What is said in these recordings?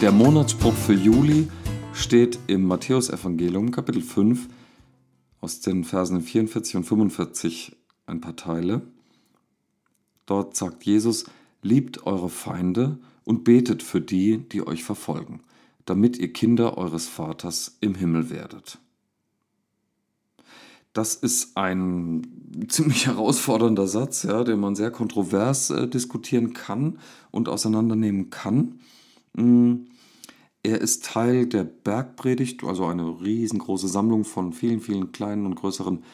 Der Monatsspruch für Juli steht im Matthäusevangelium Kapitel 5 aus den Versen 44 und 45 ein paar Teile. Dort sagt Jesus, liebt eure Feinde und betet für die, die euch verfolgen, damit ihr Kinder eures Vaters im Himmel werdet. Das ist ein ziemlich herausfordernder Satz, ja, den man sehr kontrovers äh, diskutieren kann und auseinandernehmen kann. Mm, er ist Teil der Bergpredigt, also eine riesengroße Sammlung von vielen, vielen kleinen und größeren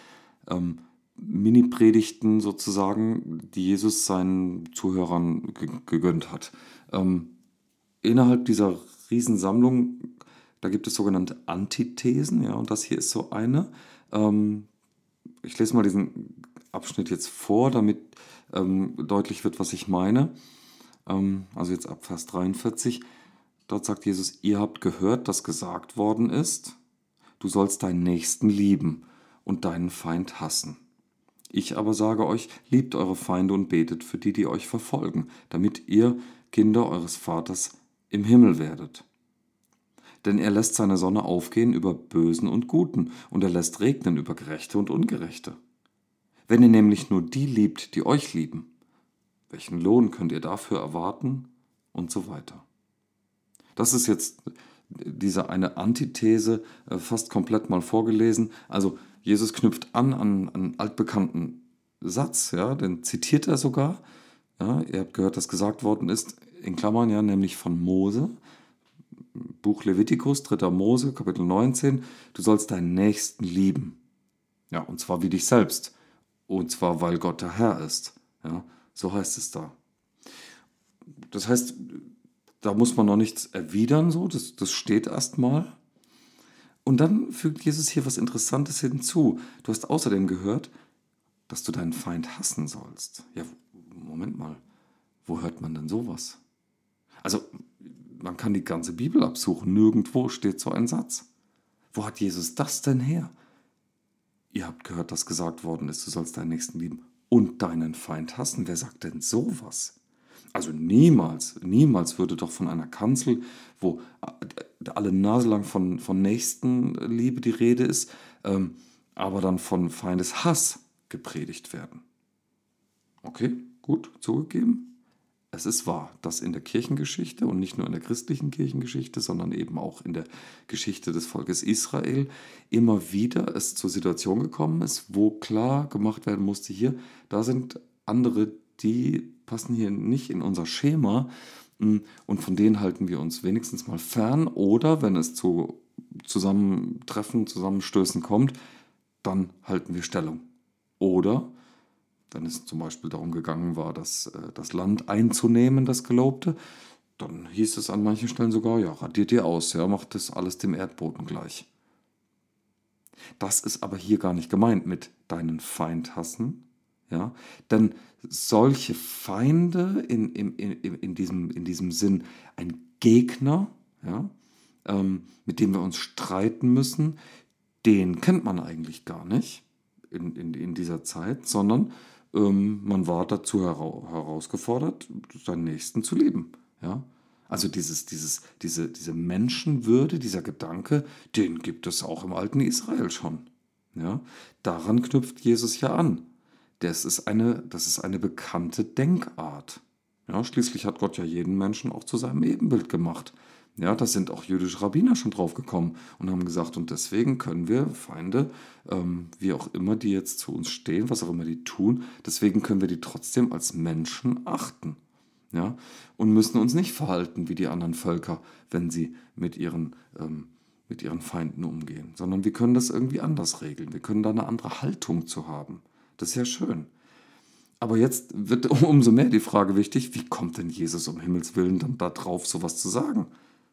ähm, Mini-Predigten sozusagen, die Jesus seinen Zuhörern gegönnt hat. Ähm, innerhalb dieser Riesensammlung, da gibt es sogenannte Antithesen, ja, und das hier ist so eine. Ähm, ich lese mal diesen Abschnitt jetzt vor, damit ähm, deutlich wird, was ich meine. Ähm, also jetzt ab Vers 43. Dort sagt Jesus, ihr habt gehört, dass gesagt worden ist, du sollst deinen Nächsten lieben und deinen Feind hassen. Ich aber sage euch, liebt eure Feinde und betet für die, die euch verfolgen, damit ihr Kinder eures Vaters im Himmel werdet denn er lässt seine Sonne aufgehen über Bösen und Guten, und er lässt regnen über Gerechte und Ungerechte. Wenn ihr nämlich nur die liebt, die euch lieben, welchen Lohn könnt ihr dafür erwarten? Und so weiter. Das ist jetzt diese eine Antithese äh, fast komplett mal vorgelesen. Also Jesus knüpft an an einen altbekannten Satz, ja, den zitiert er sogar. Ja, ihr habt gehört, dass gesagt worden ist, in Klammern ja, nämlich von Mose. Buch Levitikus, 3. Mose, Kapitel 19, du sollst deinen Nächsten lieben. Ja, und zwar wie dich selbst. Und zwar, weil Gott der Herr ist. Ja, so heißt es da. Das heißt, da muss man noch nichts erwidern, so, das, das steht erstmal. Und dann fügt Jesus hier was Interessantes hinzu. Du hast außerdem gehört, dass du deinen Feind hassen sollst. Ja, Moment mal, wo hört man denn sowas? Also, man kann die ganze Bibel absuchen. Nirgendwo steht so ein Satz. Wo hat Jesus das denn her? Ihr habt gehört, dass gesagt worden ist, du sollst deinen Nächsten lieben und deinen Feind hassen. Wer sagt denn sowas? Also niemals, niemals würde doch von einer Kanzel, wo alle Nase lang von, von Nächstenliebe die Rede ist, ähm, aber dann von Feindeshass gepredigt werden. Okay, gut, zugegeben. Es ist wahr, dass in der Kirchengeschichte und nicht nur in der christlichen Kirchengeschichte, sondern eben auch in der Geschichte des Volkes Israel immer wieder es zur Situation gekommen ist, wo klar gemacht werden musste, hier, da sind andere, die passen hier nicht in unser Schema hm, und von denen halten wir uns wenigstens mal fern oder wenn es zu Zusammentreffen, Zusammenstößen kommt, dann halten wir Stellung. Oder wenn es zum Beispiel darum gegangen war, das, äh, das Land einzunehmen, das Gelobte, dann hieß es an manchen Stellen sogar, ja, radiert ihr aus, ja, macht das alles dem Erdboden gleich. Das ist aber hier gar nicht gemeint mit deinen Feind hassen, ja, denn solche Feinde in, in, in, in, diesem, in diesem Sinn, ein Gegner, ja, ähm, mit dem wir uns streiten müssen, den kennt man eigentlich gar nicht in, in, in dieser Zeit, sondern ähm, man war dazu herausgefordert, seinen Nächsten zu lieben. Ja? Also dieses, dieses, diese, diese Menschenwürde, dieser Gedanke, den gibt es auch im alten Israel schon. Ja? Daran knüpft Jesus ja an. Das ist eine, das ist eine bekannte Denkart. Ja, schließlich hat Gott ja jeden Menschen auch zu seinem Ebenbild gemacht. Ja, da sind auch jüdische Rabbiner schon drauf gekommen und haben gesagt, und deswegen können wir Feinde, ähm, wie auch immer die jetzt zu uns stehen, was auch immer die tun, deswegen können wir die trotzdem als Menschen achten. Ja, und müssen uns nicht verhalten wie die anderen Völker, wenn sie mit ihren, ähm, mit ihren Feinden umgehen, sondern wir können das irgendwie anders regeln. Wir können da eine andere Haltung zu haben. Das ist ja schön. Aber jetzt wird umso mehr die Frage wichtig, wie kommt denn Jesus um Himmels Willen dann da drauf, sowas zu sagen?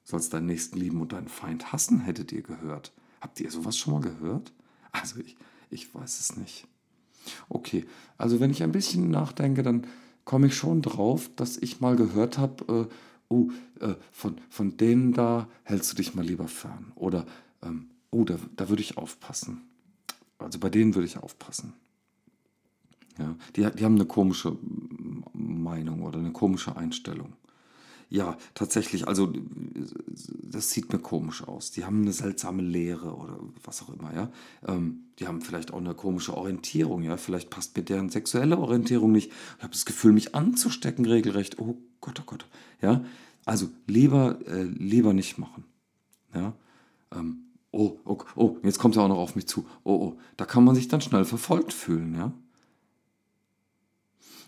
Sollst deinen Nächsten lieben und deinen Feind hassen, hättet ihr gehört. Habt ihr sowas schon mal gehört? Also ich, ich weiß es nicht. Okay, also wenn ich ein bisschen nachdenke, dann komme ich schon drauf, dass ich mal gehört habe, äh, oh, äh, von, von denen da hältst du dich mal lieber fern. Oder, ähm, oh, da, da würde ich aufpassen. Also bei denen würde ich aufpassen. Ja, die, die haben eine komische Meinung oder eine komische Einstellung. Ja, tatsächlich, also das sieht mir komisch aus. Die haben eine seltsame Lehre oder was auch immer, ja. Ähm, die haben vielleicht auch eine komische Orientierung, ja. Vielleicht passt mir deren sexuelle Orientierung nicht. Ich habe das Gefühl, mich anzustecken regelrecht. Oh Gott, oh Gott, ja. Also lieber, äh, lieber nicht machen, ja. Ähm, oh, oh, oh, jetzt kommt er auch noch auf mich zu. Oh, oh, da kann man sich dann schnell verfolgt fühlen, ja.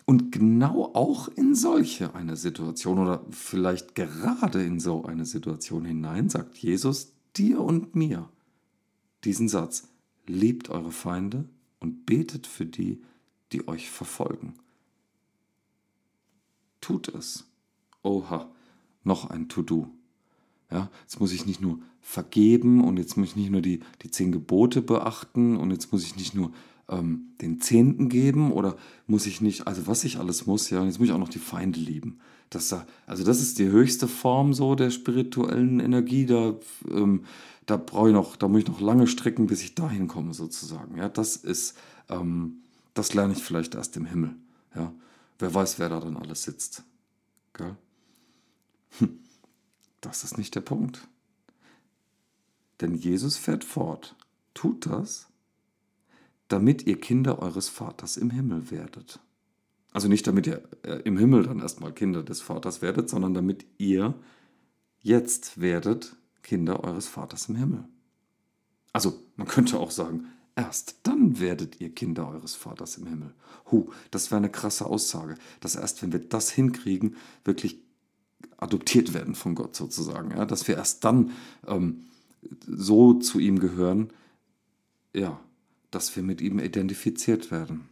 Und genau auch in solche eine Situation oder vielleicht gerade in so eine Situation hinein sagt Jesus dir und mir diesen Satz, liebt eure Feinde und betet für die, die euch verfolgen. Tut es. Oha, noch ein To-Do. Ja, jetzt muss ich nicht nur vergeben und jetzt muss ich nicht nur die, die zehn Gebote beachten und jetzt muss ich nicht nur ähm, den Zehnten geben oder muss ich nicht, also was ich alles muss, ja, und jetzt muss ich auch noch die Feinde lieben. Das, also das ist die höchste Form so der spirituellen Energie, da, ähm, da brauche ich noch, da muss ich noch lange strecken, bis ich dahin komme sozusagen. Ja, das ist, ähm, das lerne ich vielleicht erst im Himmel. Ja, wer weiß, wer da dann alles sitzt. Gell? Hm. Das ist nicht der Punkt. Denn Jesus fährt fort. Tut das, damit ihr Kinder eures Vaters im Himmel werdet. Also nicht damit ihr äh, im Himmel dann erstmal Kinder des Vaters werdet, sondern damit ihr jetzt werdet Kinder eures Vaters im Himmel. Also man könnte auch sagen, erst dann werdet ihr Kinder eures Vaters im Himmel. Hu, das wäre eine krasse Aussage, dass erst wenn wir das hinkriegen, wirklich adoptiert werden von Gott sozusagen, ja, dass wir erst dann ähm, so zu ihm gehören, ja, dass wir mit ihm identifiziert werden.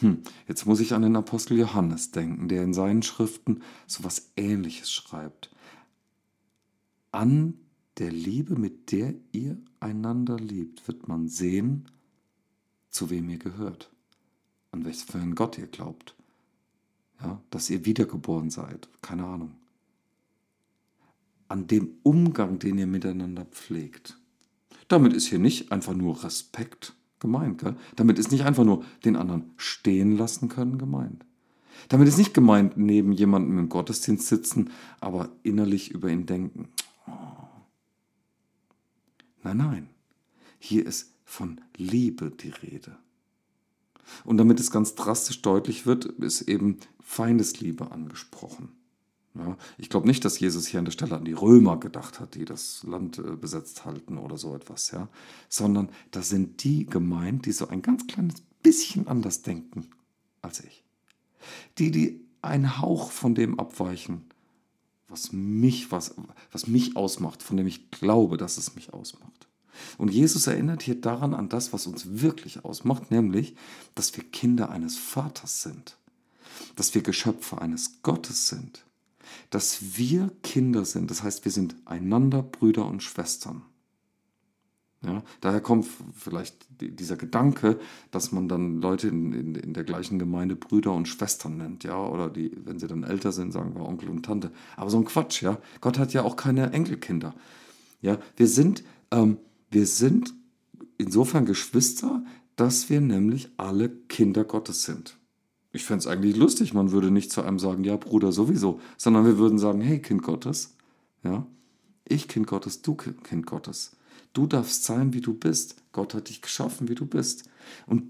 Hm, jetzt muss ich an den Apostel Johannes denken, der in seinen Schriften so etwas Ähnliches schreibt. An der Liebe, mit der ihr einander liebt, wird man sehen, zu wem ihr gehört, an welchen für einen Gott ihr glaubt, ja, dass ihr wiedergeboren seid, keine Ahnung. An dem Umgang, den ihr miteinander pflegt. Damit ist hier nicht einfach nur Respekt gemeint. Gell? Damit ist nicht einfach nur den anderen stehen lassen können gemeint. Damit ist nicht gemeint, neben jemandem im Gottesdienst sitzen, aber innerlich über ihn denken. Oh. Nein, nein. Hier ist von Liebe die Rede. Und damit es ganz drastisch deutlich wird, ist eben Feindesliebe angesprochen. Ja, ich glaube nicht, dass Jesus hier an der Stelle an die Römer gedacht hat, die das Land äh, besetzt halten oder so etwas, ja, sondern da sind die gemeint, die so ein ganz kleines bisschen anders denken als ich. Die, die einen Hauch von dem abweichen, was mich, was, was mich ausmacht, von dem ich glaube, dass es mich ausmacht. Und Jesus erinnert hier daran an das, was uns wirklich ausmacht, nämlich, dass wir Kinder eines Vaters sind, dass wir Geschöpfe eines Gottes sind dass wir Kinder sind. Das heißt, wir sind einander Brüder und Schwestern. Ja, daher kommt vielleicht dieser Gedanke, dass man dann Leute in, in, in, der gleichen Gemeinde Brüder und Schwestern nennt, ja, oder die, wenn sie dann älter sind, sagen wir Onkel und Tante. Aber so ein Quatsch, ja. Gott hat ja auch keine Enkelkinder. Ja, wir sind, ähm, wir sind insofern Geschwister, dass wir nämlich alle Kinder Gottes sind. Ich fände es eigentlich lustig, man würde nicht zu einem sagen, ja, Bruder, sowieso, sondern wir würden sagen, hey, Kind Gottes, ja, ich Kind Gottes, du Kind Gottes. Du darfst sein, wie du bist. Gott hat dich geschaffen, wie du bist. Und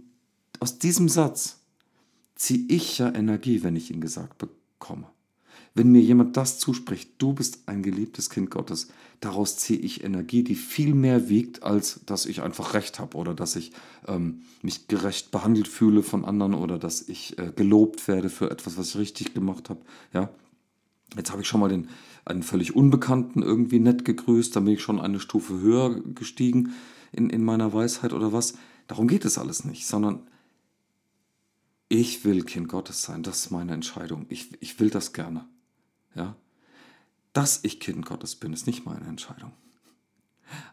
aus diesem Satz ziehe ich ja Energie, wenn ich ihn gesagt bekomme. Wenn mir jemand das zuspricht, du bist ein geliebtes Kind Gottes, daraus ziehe ich Energie, die viel mehr wiegt, als dass ich einfach Recht habe oder dass ich ähm, mich gerecht behandelt fühle von anderen oder dass ich äh, gelobt werde für etwas, was ich richtig gemacht habe. Ja? Jetzt habe ich schon mal den, einen völlig Unbekannten irgendwie nett gegrüßt, dann bin ich schon eine Stufe höher gestiegen in, in meiner Weisheit oder was. Darum geht es alles nicht, sondern ich will Kind Gottes sein. Das ist meine Entscheidung. Ich, ich will das gerne. Ja? Dass ich Kind Gottes bin, ist nicht meine Entscheidung.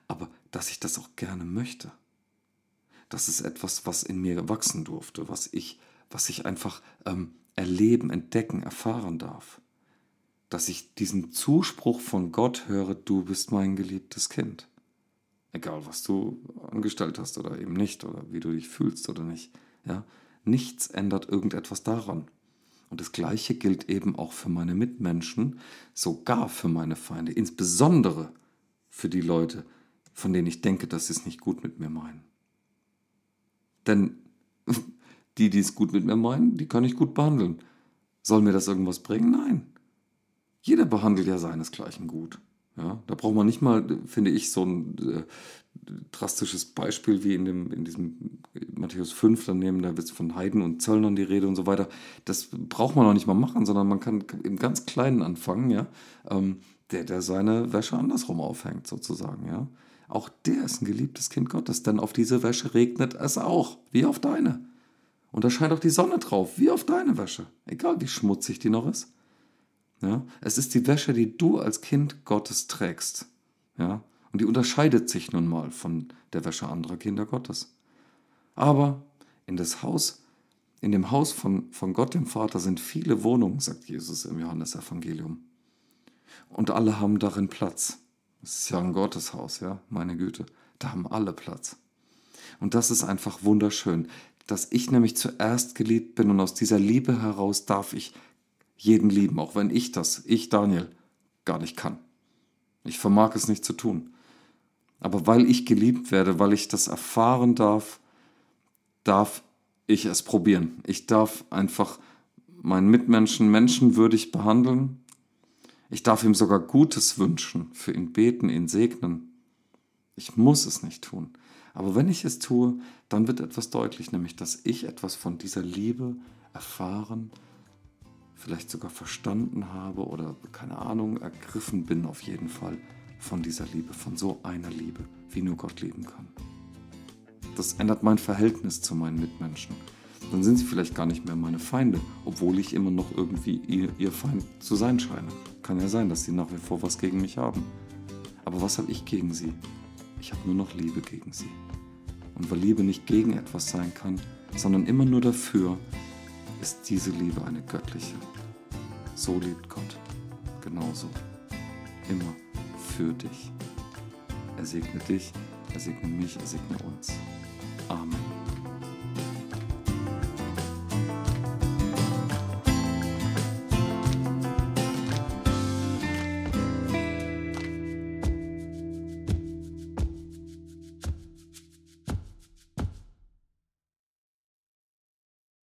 Aber dass ich das auch gerne möchte, das ist etwas, was in mir wachsen durfte, was ich, was ich einfach ähm, erleben, entdecken, erfahren darf. Dass ich diesen Zuspruch von Gott höre, du bist mein geliebtes Kind. Egal, was du angestellt hast oder eben nicht, oder wie du dich fühlst oder nicht. Ja? Nichts ändert irgendetwas daran. Und das Gleiche gilt eben auch für meine Mitmenschen, sogar für meine Feinde, insbesondere für die Leute, von denen ich denke, dass sie es nicht gut mit mir meinen. Denn die, die es gut mit mir meinen, die kann ich gut behandeln. Soll mir das irgendwas bringen? Nein. Jeder behandelt ja seinesgleichen gut. Ja, da braucht man nicht mal, finde ich, so ein äh, drastisches Beispiel wie in, dem, in diesem Matthäus 5 dann nehmen, da wird von Heiden und Zöllnern die Rede und so weiter. Das braucht man auch nicht mal machen, sondern man kann im ganz Kleinen anfangen, ja. Ähm, der, der seine Wäsche andersrum aufhängt, sozusagen, ja. Auch der ist ein geliebtes Kind Gottes, denn auf diese Wäsche regnet es auch, wie auf deine. Und da scheint auch die Sonne drauf, wie auf deine Wäsche, egal wie schmutzig die noch ist. Ja? Es ist die Wäsche, die du als Kind Gottes trägst. Ja? Und die unterscheidet sich nun mal von der Wäsche anderer Kinder Gottes. Aber in das Haus, in dem Haus von, von Gott dem Vater sind viele Wohnungen, sagt Jesus im Johannesevangelium. Und alle haben darin Platz. Es ist ja ein Gotteshaus, ja, meine Güte. Da haben alle Platz. Und das ist einfach wunderschön, dass ich nämlich zuerst geliebt bin und aus dieser Liebe heraus darf ich jeden lieben, auch wenn ich das, ich Daniel, gar nicht kann. Ich vermag es nicht zu tun. Aber weil ich geliebt werde, weil ich das erfahren darf, darf ich es probieren. Ich darf einfach meinen Mitmenschen menschenwürdig behandeln. Ich darf ihm sogar Gutes wünschen, für ihn beten, ihn segnen. Ich muss es nicht tun. Aber wenn ich es tue, dann wird etwas deutlich, nämlich dass ich etwas von dieser Liebe erfahren vielleicht sogar verstanden habe oder keine Ahnung, ergriffen bin auf jeden Fall von dieser Liebe, von so einer Liebe, wie nur Gott lieben kann. Das ändert mein Verhältnis zu meinen Mitmenschen. Dann sind sie vielleicht gar nicht mehr meine Feinde, obwohl ich immer noch irgendwie ihr, ihr Feind zu sein scheine. Kann ja sein, dass sie nach wie vor was gegen mich haben. Aber was habe ich gegen sie? Ich habe nur noch Liebe gegen sie. Und weil Liebe nicht gegen etwas sein kann, sondern immer nur dafür, ist diese Liebe eine göttliche. So liebt Gott. Genauso. Immer für dich. Er segne dich, er segne mich, er segne uns.